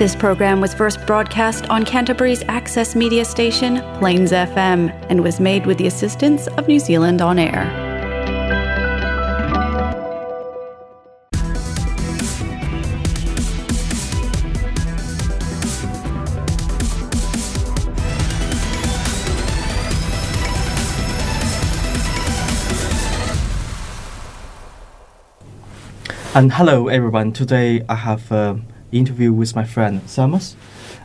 This program was first broadcast on Canterbury's access media station, Plains FM, and was made with the assistance of New Zealand On Air. And hello everyone. Today I have an interview with my friend Samus,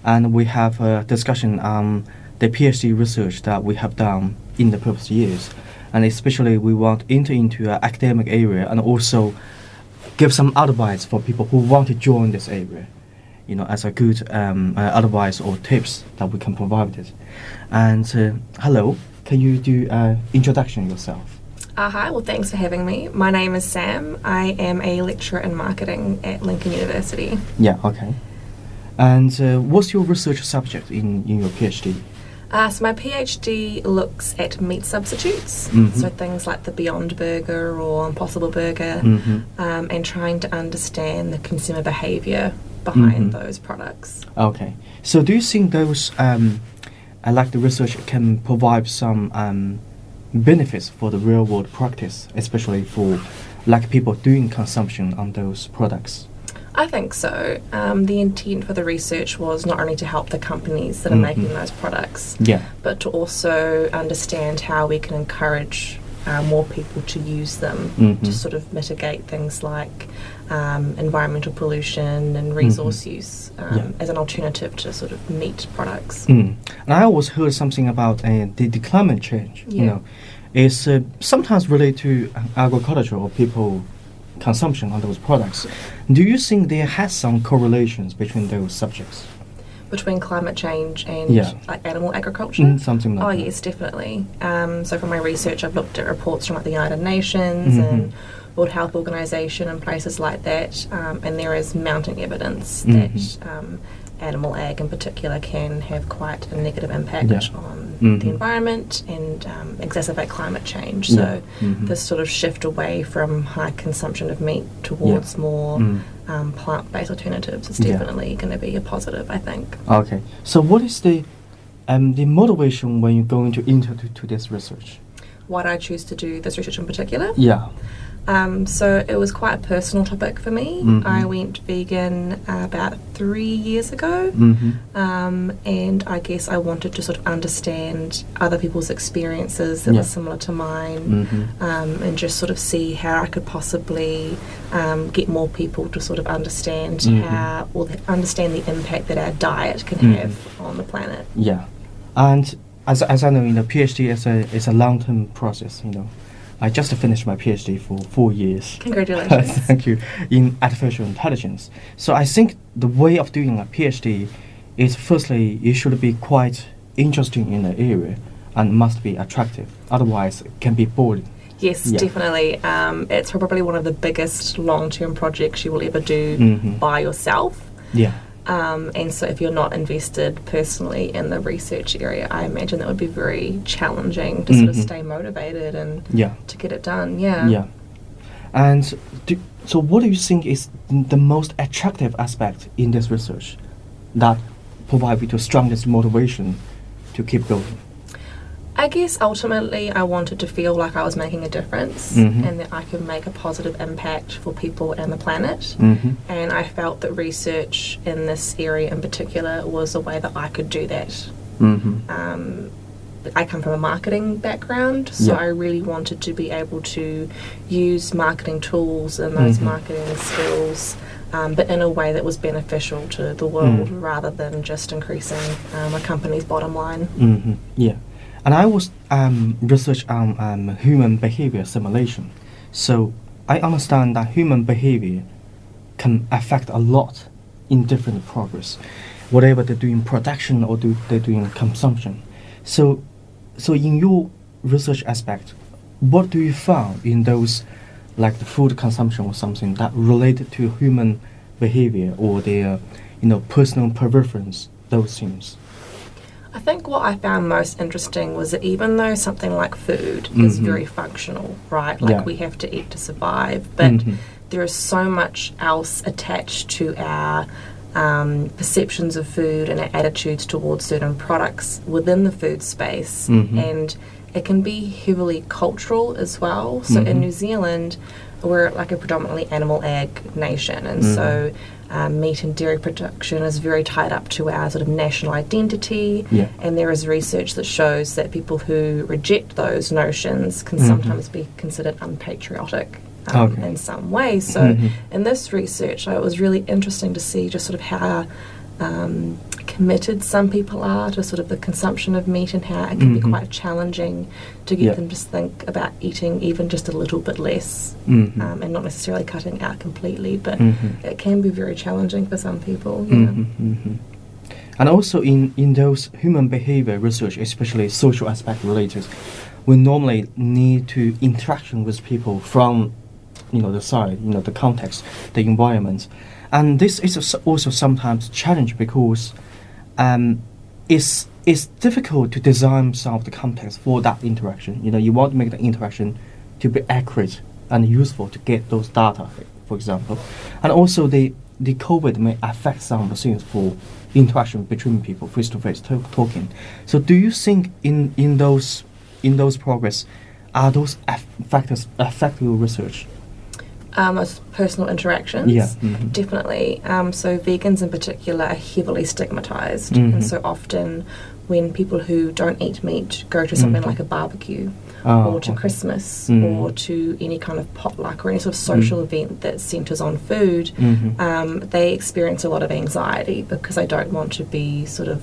and we have a discussion on the PhD research that we have done in the previous years, and especially we want to enter into an academic area and also give some advice for people who want to join this area. You know, as a good um, uh, advice or tips that we can provide it. And uh, hello, can you do an introduction yourself? Uh, hi, well, thanks for having me. My name is Sam. I am a lecturer in marketing at Lincoln University. Yeah, okay. And uh, what's your research subject in, in your PhD? Uh, so, my PhD looks at meat substitutes, Mhm. so things like the Beyond Burger or Impossible Burger, Mhm. um, and trying to understand the consumer behaviour behind Mhm. those products. Okay. So do you think those, um, like the research, can provide some um, benefits for the real world practice, especially for like people doing consumption on those products? I think so. Um, the intent for the research was not only to help the companies that are Mhm. making those products, Yeah. but to also understand how we can encourage uh, more people to use them Mhm. to sort of mitigate things like um, environmental pollution and resource use um, Mm-hmm. Yeah. as an alternative to sort of meat products. Mm. And I always heard something about uh, the, the climate change. You know, is uh, sometimes related to agriculture or people consumption on those products. Do you think there has some correlations between those subjects? Between climate change and Yeah. like animal agriculture. Mm, something like Oh that. yes, definitely. Um, so from my research, I've looked at reports from like the United Nations Mhm. and World Health Organization and places like that, um, and there is mounting evidence Mhm. that um, animal ag in particular can have quite a negative impact Yeah. on Mhm. the environment and um, exacerbate climate change. Yeah. So Mhm. this sort of shift away from high consumption of meat towards more Mm. um, plant-based alternatives is Yeah. definitely going to be a positive, I think. Okay. So what is the um, the motivation when you're going to enter to, to this research? Why did I choose to do this research in particular? Yeah. Um, so it was quite a personal topic for me. Mhm. I went vegan uh, about three years ago, Mm-hmm. um, and I guess I wanted to sort of understand other people's experiences that Yeah. were similar to mine, Mm-hmm. um, and just sort of see how I could possibly um, get more people to sort of understand Mhm. how, or the, understand the impact that our diet can Mhm. have on the planet. Yeah. And as, as I know, you know, PhD is a is a long term process. You know, I just finished my PhD for four years. Congratulations. Thank you in artificial intelligence. So I think the way of doing a PhD is firstly you should be quite interesting in the area and must be attractive. Otherwise, it can be boring. Yes, Yeah. definitely. Um, it's probably one of the biggest long term projects you will ever do Mhm. by yourself. Yeah. Um, and so, if you're not invested personally in the research area, I imagine that would be very challenging to sort of Mhm. stay motivated and Yeah. to get it done. Yeah. Yeah. And do, so, what do you think is the most attractive aspect in this research that provides you the strongest motivation to keep going? I guess ultimately, I wanted to feel like I was making a difference Mhm. and that I could make a positive impact for people and the planet. Mm-hmm. And I felt that research in this area in particular was a way that I could do that. Mm-hmm. um, I come from a marketing background, so Yeah. I really wanted to be able to use marketing tools and those Mhm. marketing skills, um, but in a way that was beneficial to the world Mm. rather than just increasing um, a company's bottom line. Mm-hmm. Yeah. And I was um, research on um, human behavior simulation. So I understand that human behavior can affect a lot in different progress, whatever they do in production or do they do in consumption. So, so in your research aspect, what do you found in those, like the food consumption or something that related to human behavior or their, you know, personal preference, those things? I think what I found most interesting was that even though something like food is Mhm. very functional, right? Like Yeah. we have to eat to survive, but Mhm. there is so much else attached to our um, perceptions of food and our attitudes towards certain products within the food space. Mhm. And it can be heavily cultural as well. So in Mhm. New Zealand, we're like a predominantly animal ag nation, and so um, meat and dairy production is very tied up to our sort of national identity. Yeah. And there is research that shows that people who reject those notions can Mhm. sometimes be considered unpatriotic um, Okay. in some way. So, Mhm. in this research, it was really interesting to see just sort of how um, committed some people are to sort of the consumption of meat and how it can be Mhm. quite challenging to get Yeah. them to think about eating even just a little bit less Mhm. um, and not necessarily cutting out completely, but Mhm. it can be very challenging for some people. Yeah. Mhm, mhm. And also in, in those human behavior research, especially social aspect related, we normally need to interaction with people from you know the side, you know the context, the environment, and this is also sometimes challenge because um, it's it's difficult to design some of the context for that interaction. You know, you want to make the interaction to be accurate and useful to get those data, for example, and also the the COVID may affect some of the things for interaction between people, face to face talking. So, do you think in in those in those progress are those factors affect your research? Um, as personal interactions. Yeah, mhm. Definitely. Um, so vegans in particular are heavily stigmatized, Mhm. and so often when people who don't eat meat go to something Mhm. like a barbecue Oh, or to okay. Christmas Mm. or to any kind of potluck or any sort of social Mm. event that centres on food, Mhm. um, they experience a lot of anxiety because they don't want to be sort of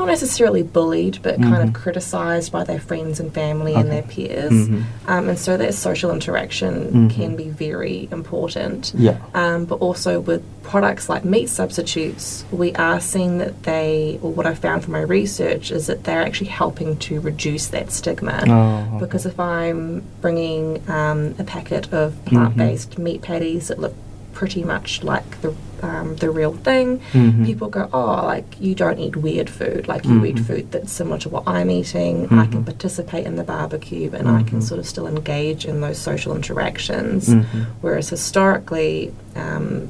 not necessarily bullied, but kind Mhm. of criticised by their friends and family and their peers. Mhm. Um, and so that social interaction Mhm. can be very important. Yeah. Um, but also with products like meat substitutes, we are seeing that they, or what I found from my research, is that they're actually helping to reduce that stigma. Oh, okay. Because if I'm bringing um, a packet of Mm-hmm. plant based meat patties that look pretty much like the um, the real thing, Mhm. people go, oh, like you don't eat weird food, like you eat Mhm. food that's similar to what I'm eating. I can Mhm. participate in the barbecue and I can Mhm. sort of still engage in those social interactions. Mhm. Whereas historically, um,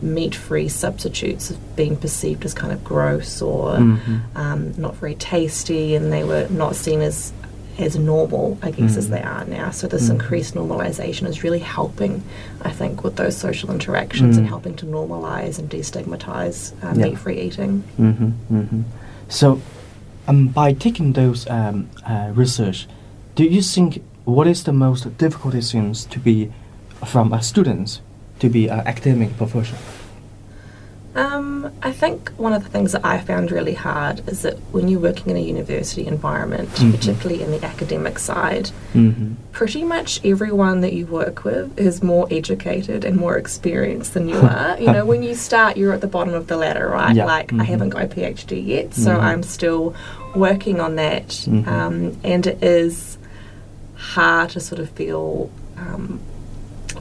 meat free substitutes have been perceived as kind of gross or um, not very tasty, and they were not seen as as normal, I guess, as Mhm. they are now. So this Mhm. increased normalization is really helping, I think, with those social interactions and Mm. helping to normalize and destigmatize uh, Yeah. meat-free eating. hmm hmm So, um, by taking those um, uh, research, do you think what is the most difficult things to be from a student to be an academic professional? Um, I think one of the things that I found really hard is that when you're working in a university environment, Mhm. particularly in the academic side, Mm-hmm. pretty much everyone that you work with is more educated and more experienced than you are. You know, when you start, you're at the bottom of the ladder, right? Yeah. Like, I Mhm. haven't got a PhD yet, so Mhm. I'm still working on that. Mhm. Um, and it is hard to sort of feel um,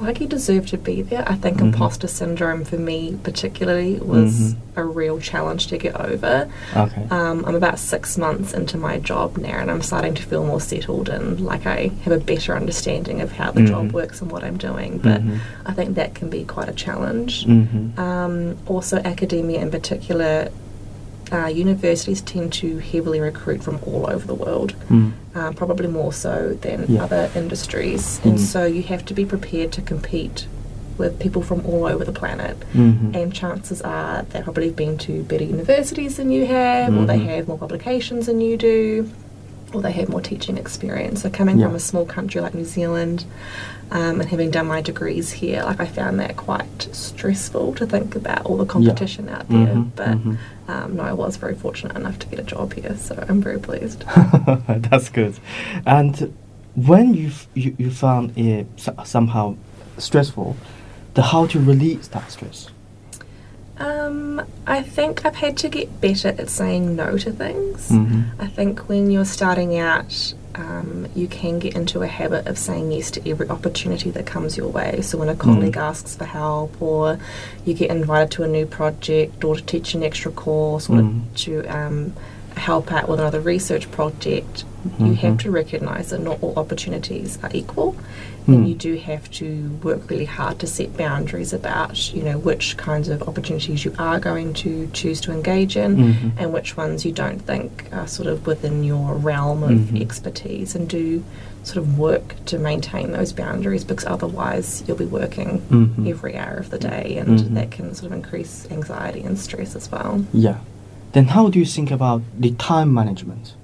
like you deserve to be there. I think Mhm. imposter syndrome for me, particularly, was Mhm. a real challenge to get over. Okay. Um, I'm about six months into my job now, and I'm starting to feel more settled and like I have a better understanding of how the job Mhm. works and what I'm doing. But Mhm. I think that can be quite a challenge. Mm-hmm. Um, also, academia in particular, uh, universities tend to heavily recruit from all over the world. Mm. Um, probably more so than Yeah. other industries, and Mm. so you have to be prepared to compete with people from all over the planet Mm-hmm. and chances are they probably have been to better universities than you have, or they Mhm. have more publications than you do, or they have more teaching experience. So, coming Yeah. from a small country like New Zealand um, and having done my degrees here, like I found that quite stressful to think about all the competition out there. Mhm, But mhm. um, no, I was very fortunate enough to get a job here, so I'm very pleased. That's good. And when you you, you found it somehow stressful, the how to release that stress? Um, I think I've had to get better at saying no to things. Mhm. I think when you're starting out, um, you can get into a habit of saying yes to every opportunity that comes your way. So when a colleague Mm. asks for help, or you get invited to a new project, or to teach an extra course, or Mm. to um, help out with another research project, you have to recognise that not all opportunities are equal, Mm. and you do have to work really hard to set boundaries about you know which kinds of opportunities you are going to choose to engage in, Mhm. and which ones you don't think are sort of within your realm of Mhm. expertise, and do sort of work to maintain those boundaries because otherwise you'll be working Mhm. every hour of the day, and that can sort of increase anxiety and stress as well. Yeah. Then how do you think about the time management?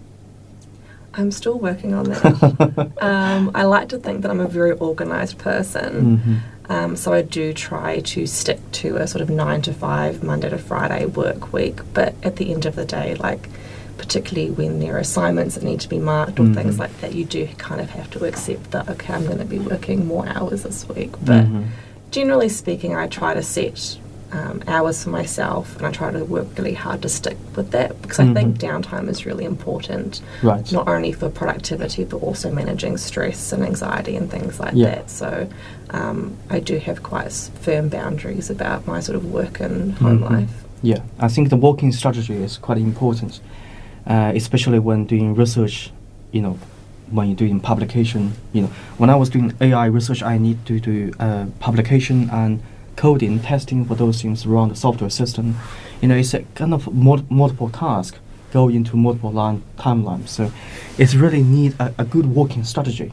I'm still working on that. um, I like to think that I'm a very organised person. Mhm. Um, so I do try to stick to a sort of nine to five, Monday to Friday work week. But at the end of the day, like particularly when there are assignments that need to be marked or things Mhm. like that, you do kind of have to accept that okay, I'm going to be working more hours this week. But Mhm. generally speaking, I try to set um, hours for myself, and I try to work really hard to stick with that because I think Mhm. downtime is really important Right. not only for productivity but also managing stress and anxiety and things like Yeah. that. So um, I do have quite firm boundaries about my sort of work and home Mhm. life. Yeah, I think the working strategy is quite important, uh, especially when doing research. You know, when you're doing publication. You know, when I was doing AI research, I need to do uh, publication and coding, testing for those things around the software system. You know, it's a kind of mul- multiple task go into multiple line timelines. So, it's really need a, a good working strategy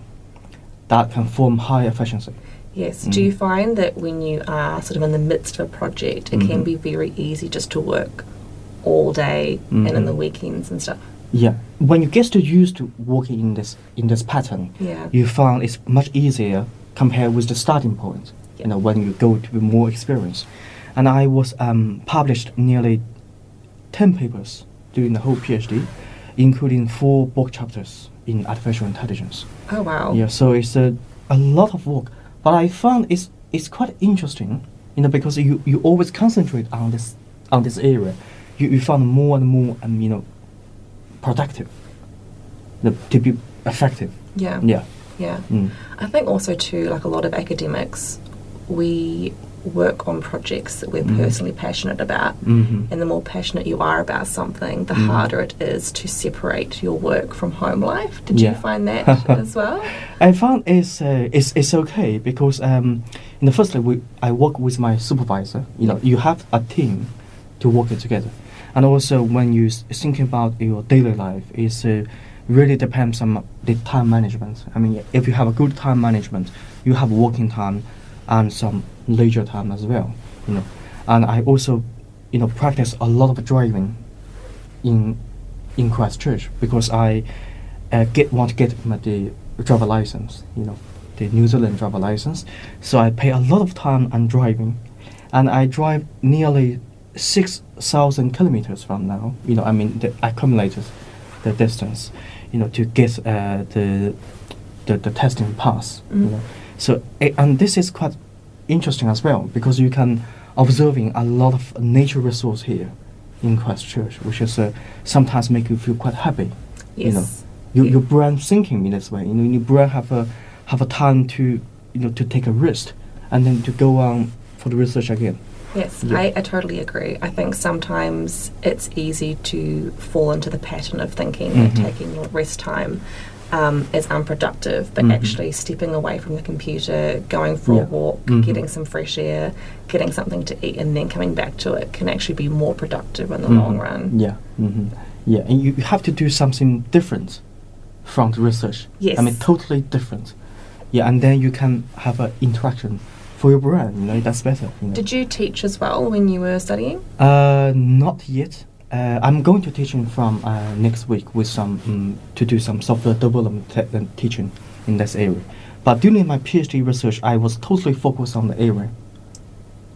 that can form high efficiency. Yes. Mm. Do you find that when you are sort of in the midst of a project, it can Mhm. be very easy just to work all day and in the Mhm. weekends and stuff? Yeah, when you get to used to working in this in this pattern, Yeah. you find it's much easier compared with the starting point. You know, when you go to be more experienced. And I was um, published nearly ten papers during the whole PhD, including four book chapters in artificial intelligence. Oh wow. Yeah, so it's a, a lot of work. But I found it's it's quite interesting, you know, because you, you always concentrate on this on this area. You, you found more and more um, you know productive. The, to be effective. Yeah. Yeah. Yeah. Mm. I think also too, like a lot of academics, we work on projects that we're Mhm. personally passionate about. Mhm. And the more passionate you are about something, the Mhm. harder it is to separate your work from home life. Did Yeah. you find that as well? I found it's, uh, it's, it's okay because um, in the first place, we, I work with my supervisor. You know, you have a team to work together. And also when you thinking about your daily life, it's uh, really depends on the time management. I mean, if you have a good time management, you have working time and some leisure time as well. You know, and I also, you know, practice a lot of driving in in Christchurch because I uh, get want to get my the driver license, you know, the New Zealand driver license. So I pay a lot of time on driving, and I drive nearly six thousand kilometers from now. You know, I mean, the accumulated the distance, you know, to get uh, the, the the testing pass. You Mhm. know, so and this is quite interesting as well because you can observing a lot of nature resource here in Christchurch, which is uh, sometimes make you feel quite happy. You know, Yes. your, Yeah. your brain thinking in this way. You know, your brain have a have a time to you know to take a rest and then to go on for the research again. Yes, Yeah. I, I totally agree. I think sometimes it's easy to fall into the pattern of thinking that Mhm. taking your rest time um, is unproductive, but Mhm. actually stepping away from the computer, going for Yeah. a walk, Mhm. getting some fresh air, getting something to eat, and then coming back to it can actually be more productive in the Mhm. long run. Yeah, hmm yeah, and you, have to do something different from the research. Yes, I mean, totally different. Yeah, and then you can have an interaction for your brain. You know, that's better. You know. Did you teach as well when you were studying? Uh, not yet. Uh, I'm going to teaching from uh, next week with some um, to do some software development te- teaching in this area. But during my PhD research, I was totally focused on the area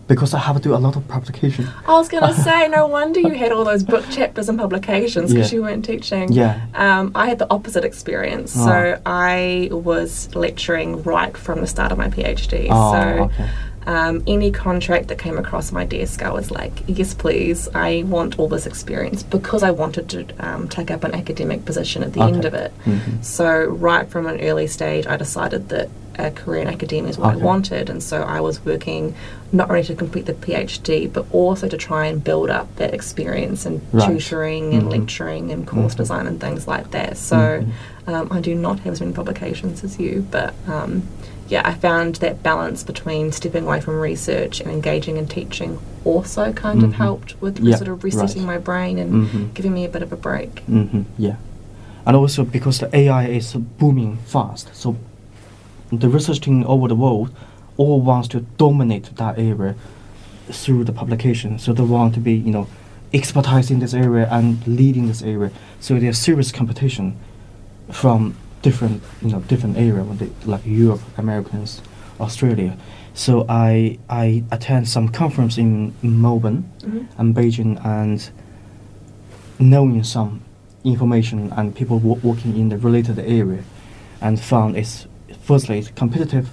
because I have to do a lot of publication. I was going to say, no wonder you had all those book chapters and publications because Yeah. you weren't teaching. Yeah. Um, I had the opposite experience. Oh. So I was lecturing right from the start of my PhD. Oh, so okay. Um, any contract that came across my desk, I was like, yes, please. I want all this experience because I wanted to um, take up an academic position at the end of it. Mhm. So right from an early stage, I decided that a career in academia is what Okay. I wanted, and so I was working not only to complete the PhD, but also to try and build up that experience in Right. tutoring and Mhm. lecturing and course Mhm. design and things like that. So Mhm. um, I do not have as many publications as you, but um, yeah, I found that balance between stepping away from research and engaging in teaching also kind of Mhm. helped with Yeah, sort of resetting right. my brain and Mhm. giving me a bit of a break. hmm yeah. And also because the AI is booming fast, so the research team over the world all wants to dominate that area through the publication. So they want to be, you know, expertise in this area and leading this area. So there's serious competition from different, you know, different area, when they, like Europe, Americans, Australia. So I I attend some conference in Melbourne Mhm. and Beijing and knowing some information and people wo- working in the related area and found it's firstly it's competitive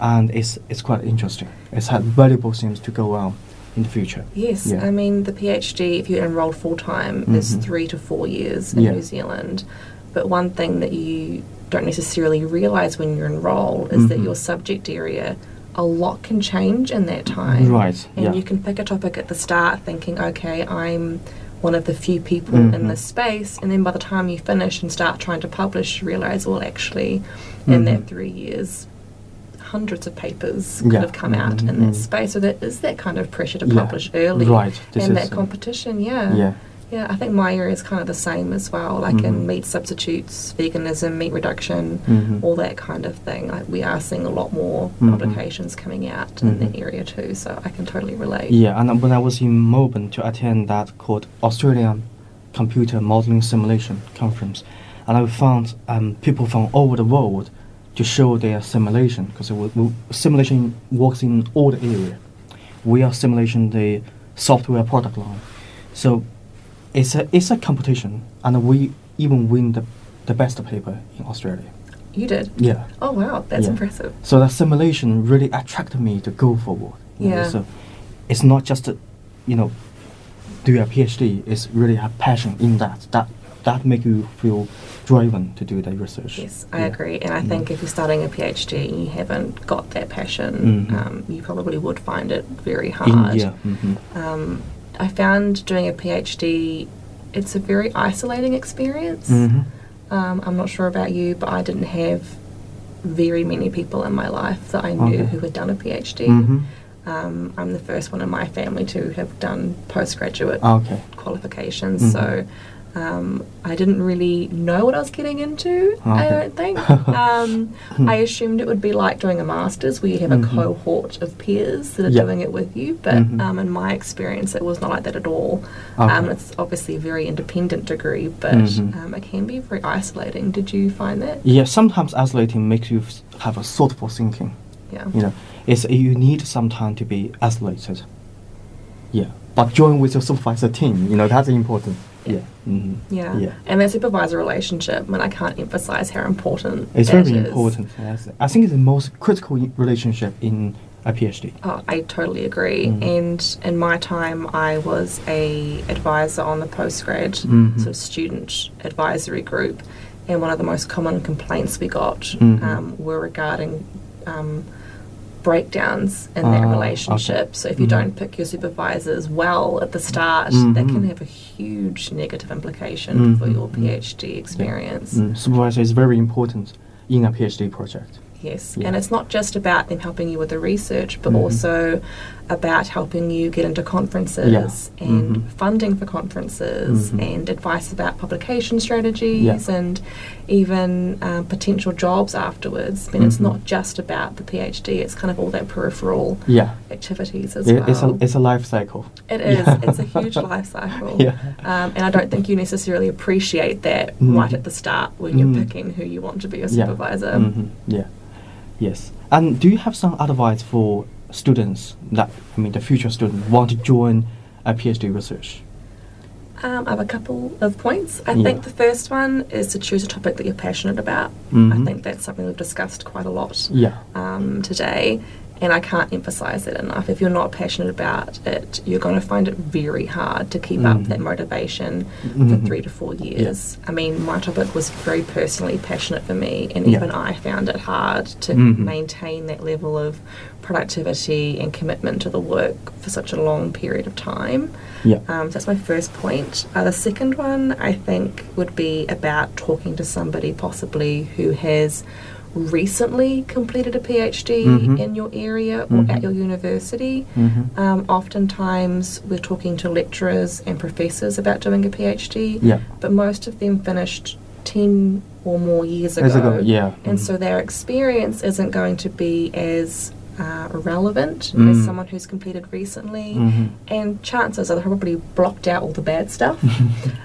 and it's it's quite interesting. It's had valuable things to go on in the future. Yes, Yeah. I mean the PhD, if you're enrolled full time, is Mhm. three to four years in Yeah. New Zealand. But one thing that you don't necessarily realise when you're enrolled is that Mhm. your subject area, a lot can change in that time. Right, And yeah. you can pick a topic at the start thinking, okay, I'm one of the few people in Mhm. this space, and then by the time you finish and start trying to publish, you realise, well, actually, in that Mhm. three years, hundreds of papers could Yeah. have come out Mhm, in that mhm. space. So there is that kind of pressure to Yeah. publish early, Right, this and that competition. Yeah, Yeah. Yeah. I think my area is kind of the same as well, like in Mhm. meat substitutes, veganism, meat reduction, Mhm. all that kind of thing. Like we are seeing a lot more Mhm. publications coming out in that Mhm. area too. So I can totally relate. Yeah, and when I was in Melbourne to attend that called Australian Computer Modeling Simulation Conference, and I found um, people from all over the world to show their simulation because simulation works in all the area. We are simulation the software product line, so it's a it's a competition, and we even win the the best paper in Australia. You did. Yeah. Oh wow, that's Yeah. impressive. So that simulation really attracted me to go forward. you know, Yeah. So it's not just, a, you know, do a PhD. It's really have passion in that. That that make you feel driven to do that research. Yes, I Yeah. agree. And I Mm. think if you're starting a PhD and you haven't got that passion, Mhm. um, you probably would find it very In, hard. yeah. hmm Um, I found doing a PhD, it's a very isolating experience. hmm Um, I'm not sure about you, but I didn't have very many people in my life that I knew Okay. who had done a PhD. hmm Um, I'm the first one in my family to have done postgraduate Okay. qualifications, Mhm. so um, I didn't really know what I was getting into. I don't think. um, I assumed it would be like doing a master's, where you have a Mhm. cohort of peers that are Yeah. doing it with you. But Mhm. um, in my experience, it was not like that at all. Um, Okay. it's obviously a very independent degree, but Mhm. um, it can be very isolating. Did you find that? Yeah. Sometimes isolating makes you have a thoughtful thinking. Yeah. You know, it's you need some time to be isolated. Yeah. But join with your supervisor team. You know that's important. Yeah. Yeah. hmm Yeah. Yeah. And that supervisor relationship, I mean, I can't emphasize how important It's very is. important. Yes. I think it's the most critical relationship in a PhD. Oh, I totally agree. Mm. And in my time, I was a advisor on the postgrad Mhm. sort of student advisory group, and one of the most common complaints we got Mhm. um, were regarding um, breakdowns in that Ah, relationship. okay. So if you Mhm. don't pick your supervisors well at the start, that can Mhm. have a huge negative implication for Mhm, your. PhD experience. Mm, supervisor is very important in a PhD project. Yes, Yeah. and it's not just about them helping you with the research, but Mhm. also about helping you get into conferences Yeah. and Mhm. funding for conferences Mhm. and advice about publication strategies Yeah. and even um, potential jobs afterwards. Mean, it's Mhm. not just about the PhD; it's kind of all that peripheral Yeah. activities as It- well. It's a it's a life cycle. It is. It's a huge life cycle. Yeah. Um, and I don't think you necessarily appreciate that right at the start when you're Mm. picking who you want to be your supervisor. Mhm, Yeah. Yes. And do you have some advice for students that I mean the future students want to join a PhD research? Um, I have a couple of points. I Yeah. think the first one is to choose a topic that you're passionate about. I Mhm. think that's something we've discussed quite a lot Yeah. um, today. And I can't emphasize it enough. If you're not passionate about it, you're going to find it very hard to keep up Mhm. that motivation for Mhm. three to four years. I mean, my topic was very personally passionate for me, and Yeah. even I found it hard to Mhm. maintain that level of productivity and commitment to the work for such a long period of time. Yeah. Um, so that's my first point. Uh, the second one, I think, would be about talking to somebody possibly who has recently completed a PhD Mhm. in your area or Mhm. at your university. Mhm. Um, oftentimes, we're talking to lecturers and professors about doing a PhD, Yeah. but most of them finished 10 or more years ago. Ago, yeah. And Mhm. so their experience isn't going to be as uh, relevant Mm. as someone who's completed recently. Mhm. And chances are they probably blocked out all the bad stuff.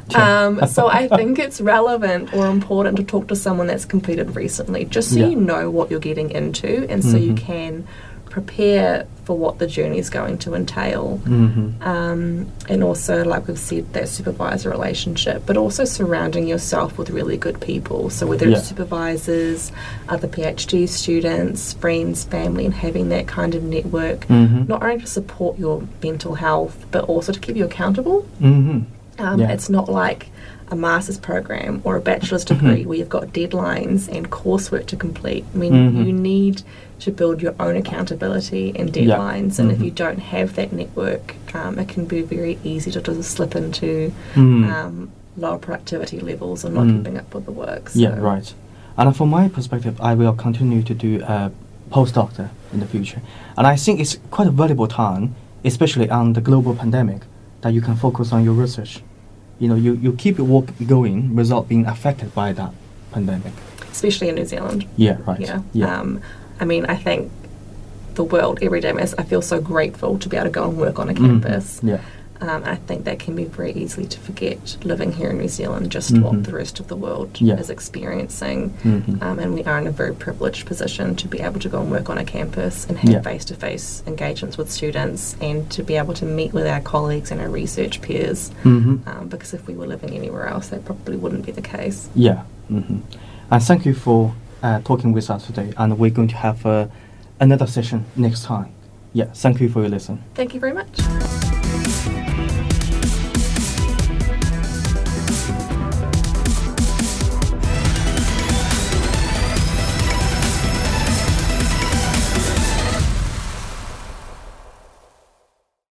Um, so I think it's relevant or important to talk to someone that's completed recently, just so Yeah. you know what you're getting into and so you Mhm. can prepare for what the journey is going to entail. Mhm. Um, and also, like we've said, that supervisor relationship, but also surrounding yourself with really good people. So, whether Yeah. it's supervisors, other PhD students, friends, family, and having that kind of network, Mhm. not only to support your mental health, but also to keep you accountable. Mhm. Um, Yeah. It's not like a master's program or a bachelor's degree where you've got deadlines and coursework to complete. I mean, Mhm. you need to build your own accountability and deadlines, and if Mhm. you don't have that network, um, it can be very easy to just slip into Mm. um, lower productivity levels and not Mm. keeping up with the work. So. Yeah, right. And from my perspective, I will continue to do a postdoctor in the future. And I think it's quite a valuable time, especially on the global pandemic, that you can focus on your research. You know, you, you keep your work going without being affected by that pandemic. Especially in New Zealand. Yeah, right. Yeah. Yeah. Um, I mean, I think the world every day, I feel so grateful to be able to go and work on a Mhm. campus. Yeah. Um, I think that can be very easily to forget living here in New Zealand, just Mhm. what the rest of the world Yeah. is experiencing. Mhm. Um, and we are in a very privileged position to be able to go and work on a campus and have face to face engagements with students and to be able to meet with our colleagues and our research peers. Mhm. Um, because if we were living anywhere else, that probably wouldn't be the case. Yeah. hmm And thank you for uh, talking with us today. And we're going to have uh, another session next time. Yeah. Thank you for your listen. Thank you very much.